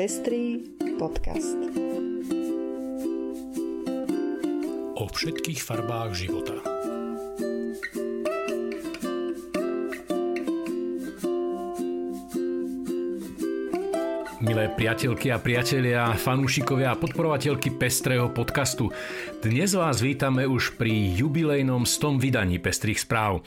Pestrý podcast. O všetkých farbách života. Milé priateľky a priatelia, fanúšikovia a podporovateľky Pestrého podcastu. Dnes vás vítame už pri jubilejnom 100 vydaní Pestrých správ.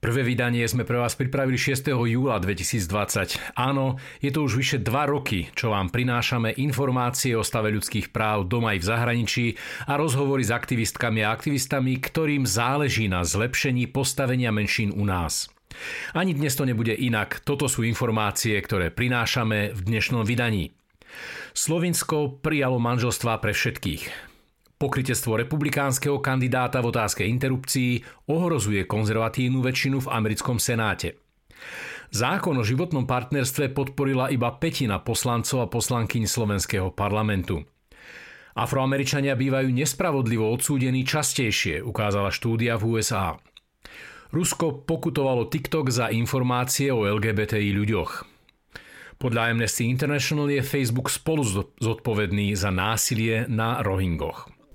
Prvé vydanie sme pre vás pripravili 6. júla 2020. Áno, je to už vyše 2 roky, čo vám prinášame informácie o stave ľudských práv doma aj v zahraničí a rozhovory s aktivistkami a aktivistami, ktorým záleží na zlepšení postavenia menšín u nás. Ani dnes to nebude inak. Toto sú informácie, ktoré prinášame v dnešnom vydaní. Slovinsko prijalo manželstvá pre všetkých. Pokrytectvo republikánskeho kandidáta v otázke interrupcií ohrozuje konzervatívnu väčšinu v americkom senáte. Zákon o životnom partnerstve podporila iba petina poslancov a poslankyň slovenského parlamentu. Afroameričania bývajú nespravodlivo odsúdení častejšie, ukázala štúdia v USA. Rusko pokutovalo TikTok za informácie o LGBTI ľuďoch. Podľa Amnesty International je Facebook spolu zodpovedný za násilie na Rohingoch.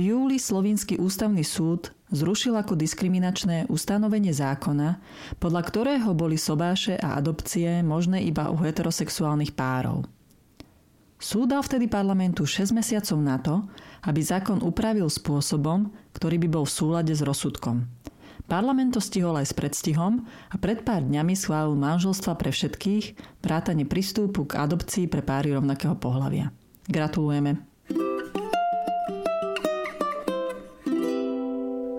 Júli Slovinský ústavný súd zrušil ako diskriminačné ustanovenie zákona, podľa ktorého boli sobáše a adopcie možné iba u heterosexuálnych párov. Súd dal vtedy parlamentu 6 mesiacov na to, aby zákon upravil spôsobom, ktorý by bol v súlade s rozsudkom. Parlament to stihol aj s predstihom a pred pár dňami schválil manželstva pre všetkých, vrátane pristúpu k adopcii pre páry rovnakého pohľavia. Gratulujeme.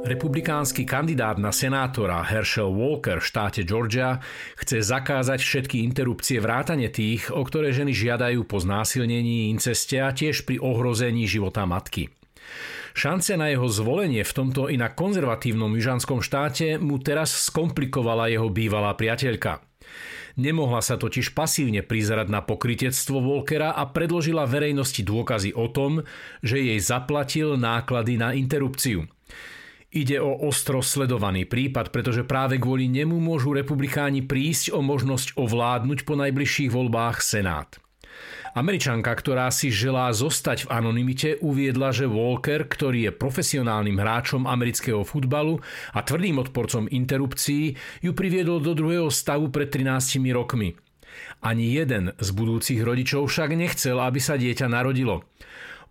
Republikánsky kandidát na senátora Herschel Walker v štáte Georgia chce zakázať všetky interrupcie vrátane tých, o ktoré ženy žiadajú po znásilnení, inceste a tiež pri ohrození života matky. Šance na jeho zvolenie v tomto inak konzervatívnom južanskom štáte mu teraz skomplikovala jeho bývalá priateľka. Nemohla sa totiž pasívne prizerať na pokritectvo Walkera a predložila verejnosti dôkazy o tom, že jej zaplatil náklady na interrupciu – Ide o ostro sledovaný prípad, pretože práve kvôli nemu môžu republikáni prísť o možnosť ovládnuť po najbližších voľbách Senát. Američanka, ktorá si želá zostať v anonimite, uviedla, že Walker, ktorý je profesionálnym hráčom amerického futbalu a tvrdým odporcom interrupcií, ju priviedol do druhého stavu pred 13 rokmi. Ani jeden z budúcich rodičov však nechcel, aby sa dieťa narodilo.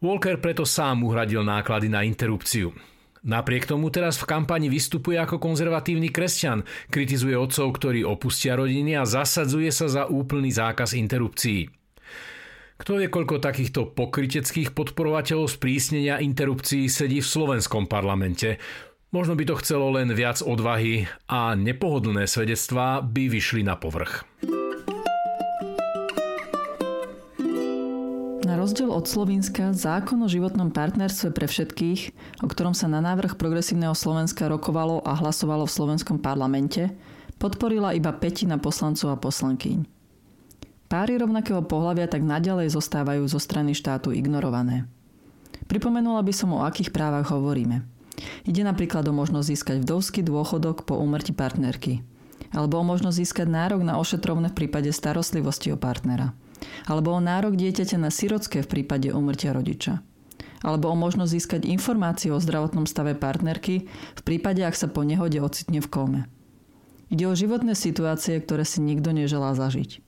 Walker preto sám uhradil náklady na interrupciu. Napriek tomu teraz v kampani vystupuje ako konzervatívny kresťan, kritizuje otcov, ktorí opustia rodiny a zasadzuje sa za úplný zákaz interrupcií. Kto vie, koľko takýchto pokryteckých podporovateľov sprísnenia interrupcií sedí v slovenskom parlamente? Možno by to chcelo len viac odvahy a nepohodlné svedectvá by vyšli na povrch. Rozdiel od Slovenska zákon o životnom partnerstve pre všetkých, o ktorom sa na návrh progresívneho Slovenska rokovalo a hlasovalo v slovenskom parlamente, podporila iba petina poslancov a poslankyň. Páry rovnakého pohľavia tak naďalej zostávajú zo strany štátu ignorované. Pripomenula by som, o akých právach hovoríme. Ide napríklad o možnosť získať vdovský dôchodok po úmrti partnerky, alebo o možnosť získať nárok na ošetrovné v prípade starostlivosti o partnera – alebo o nárok dieťaťa na sirotské v prípade umrtia rodiča. Alebo o možnosť získať informácie o zdravotnom stave partnerky v prípade, ak sa po nehode ocitne v kóme. Ide o životné situácie, ktoré si nikto neželá zažiť.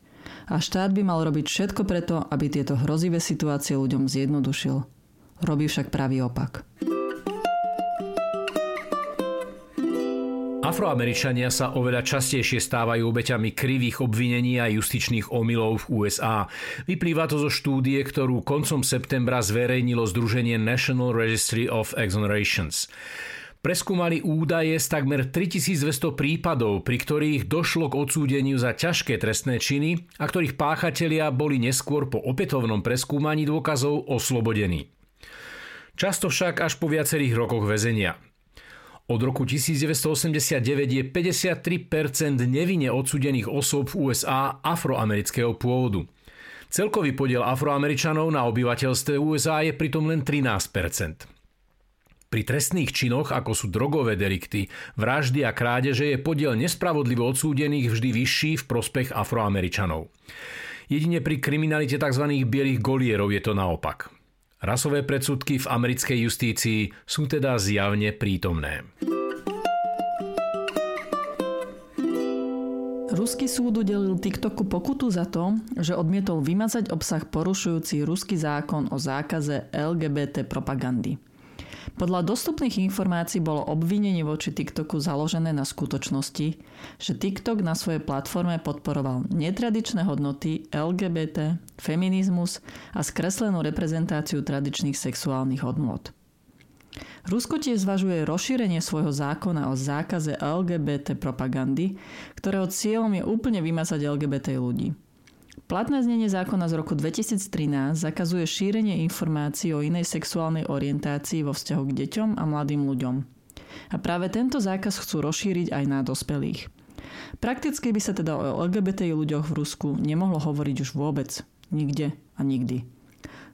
A štát by mal robiť všetko preto, aby tieto hrozivé situácie ľuďom zjednodušil. Robí však pravý opak. Afroameričania sa oveľa častejšie stávajú obeťami krivých obvinení a justičných omylov v USA. Vyplýva to zo štúdie, ktorú koncom septembra zverejnilo Združenie National Registry of Exonerations. Preskúmali údaje z takmer 3200 prípadov, pri ktorých došlo k odsúdeniu za ťažké trestné činy a ktorých páchatelia boli neskôr po opätovnom preskúmaní dôkazov oslobodení. Často však až po viacerých rokoch väzenia. Od roku 1989 je 53% nevinne odsudených osôb v USA afroamerického pôvodu. Celkový podiel afroameričanov na obyvateľstve USA je pritom len 13% Pri trestných činoch, ako sú drogové delikty, vraždy a krádeže, je podiel nespravodlivo odsúdených vždy vyšší v prospech afroameričanov. Jedine pri kriminalite tzv. bielých golierov je to naopak. Rasové predsudky v americkej justícii sú teda zjavne prítomné. Ruský súd udelil TikToku pokutu za to, že odmietol vymazať obsah porušujúci ruský zákon o zákaze LGBT propagandy. Podľa dostupných informácií bolo obvinenie voči TikToku založené na skutočnosti, že TikTok na svojej platforme podporoval netradičné hodnoty LGBT, feminizmus a skreslenú reprezentáciu tradičných sexuálnych hodnôt. Rusko tiež zvažuje rozšírenie svojho zákona o zákaze LGBT propagandy, ktorého cieľom je úplne vymazať LGBT ľudí. Platné znenie zákona z roku 2013 zakazuje šírenie informácií o inej sexuálnej orientácii vo vzťahu k deťom a mladým ľuďom. A práve tento zákaz chcú rozšíriť aj na dospelých. Prakticky by sa teda o LGBTI ľuďoch v Rusku nemohlo hovoriť už vôbec. Nikde a nikdy.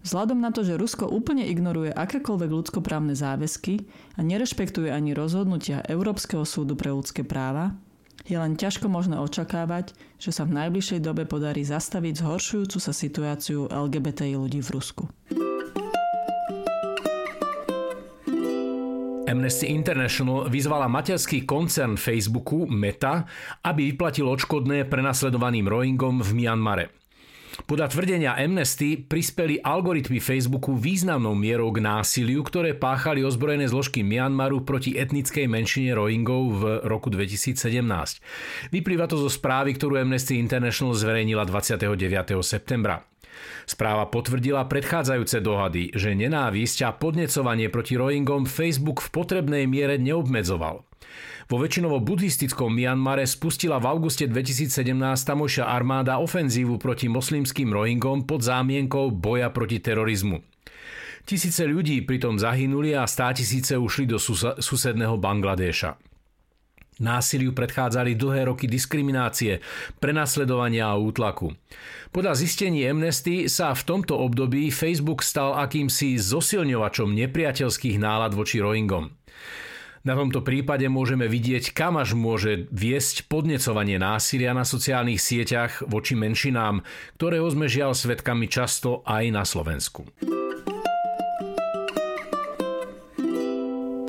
Vzhľadom na to, že Rusko úplne ignoruje akékoľvek ľudskoprávne záväzky a nerešpektuje ani rozhodnutia Európskeho súdu pre ľudské práva, je len ťažko možné očakávať, že sa v najbližšej dobe podarí zastaviť zhoršujúcu sa situáciu LGBTI ľudí v Rusku. Amnesty International vyzvala materský koncern Facebooku Meta, aby vyplatil odškodné prenasledovaným Rohingom v Myanmare. Podľa tvrdenia Amnesty prispeli algoritmy Facebooku významnou mierou k násiliu, ktoré páchali ozbrojené zložky Myanmaru proti etnickej menšine Rohingov v roku 2017. Vyplýva to zo správy, ktorú Amnesty International zverejnila 29. septembra. Správa potvrdila predchádzajúce dohady, že nenávisť a podnecovanie proti Rohingom Facebook v potrebnej miere neobmedzoval. Vo väčšinovo buddhistickom Myanmare spustila v auguste 2017 tamojšia armáda ofenzívu proti moslimským Rohingom pod zámienkou boja proti terorizmu. Tisíce ľudí pritom zahynuli a stá tisíce ušli do sus- susedného Bangladéša. Násiliu predchádzali dlhé roky diskriminácie, prenasledovania a útlaku. Podľa zistení Amnesty sa v tomto období Facebook stal akýmsi zosilňovačom nepriateľských nálad voči Rohingom. Na tomto prípade môžeme vidieť, kam až môže viesť podnecovanie násilia na sociálnych sieťach voči menšinám, ktorého sme žiaľ svetkami často aj na Slovensku.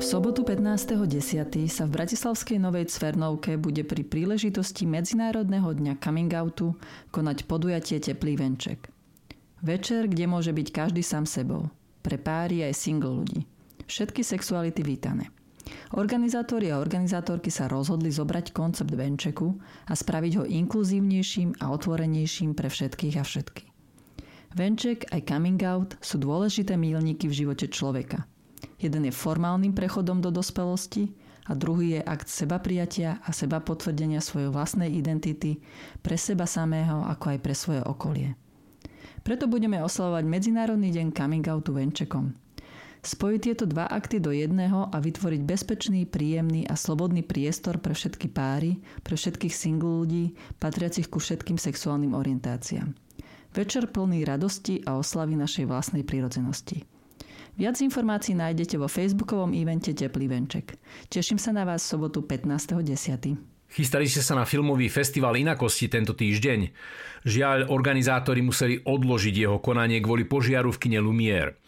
V sobotu 15.10. sa v Bratislavskej Novej Cvernovke bude pri príležitosti Medzinárodného dňa coming outu konať podujatie Teplý venček. Večer, kde môže byť každý sám sebou. Pre páry aj single ľudí. Všetky sexuality vítané. Organizátori a organizátorky sa rozhodli zobrať koncept venčeku a spraviť ho inkluzívnejším a otvorenejším pre všetkých a všetky. Venček aj coming out sú dôležité mílniky v živote človeka. Jeden je formálnym prechodom do dospelosti a druhý je akt seba prijatia a seba potvrdenia svojej vlastnej identity pre seba samého ako aj pre svoje okolie. Preto budeme oslavovať Medzinárodný deň coming outu venčekom – Spojiť tieto dva akty do jedného a vytvoriť bezpečný, príjemný a slobodný priestor pre všetky páry, pre všetkých single ľudí, patriacich ku všetkým sexuálnym orientáciám. Večer plný radosti a oslavy našej vlastnej prírodzenosti. Viac informácií nájdete vo facebookovom evente Teplý venček. Teším sa na vás v sobotu 15.10. Chystali ste sa na filmový festival Inakosti tento týždeň. Žiaľ, organizátori museli odložiť jeho konanie kvôli požiaru v kine Lumière.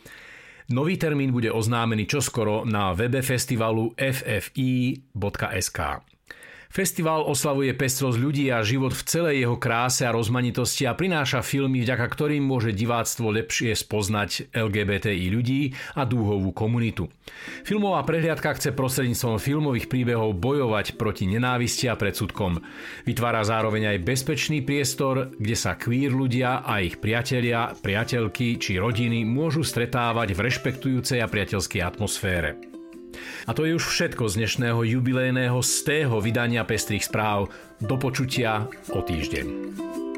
Nový termín bude oznámený čoskoro na webe festivalu ffi.sk. Festival oslavuje pestrosť ľudí a život v celej jeho kráse a rozmanitosti a prináša filmy, vďaka ktorým môže diváctvo lepšie spoznať LGBTI ľudí a dúhovú komunitu. Filmová prehliadka chce prostredníctvom filmových príbehov bojovať proti nenávisti a predsudkom. Vytvára zároveň aj bezpečný priestor, kde sa queer ľudia a ich priatelia, priateľky či rodiny môžu stretávať v rešpektujúcej a priateľskej atmosfére. A to je už všetko z dnešného jubilejného z tého vydania Pestrých správ. Do počutia o týždeň.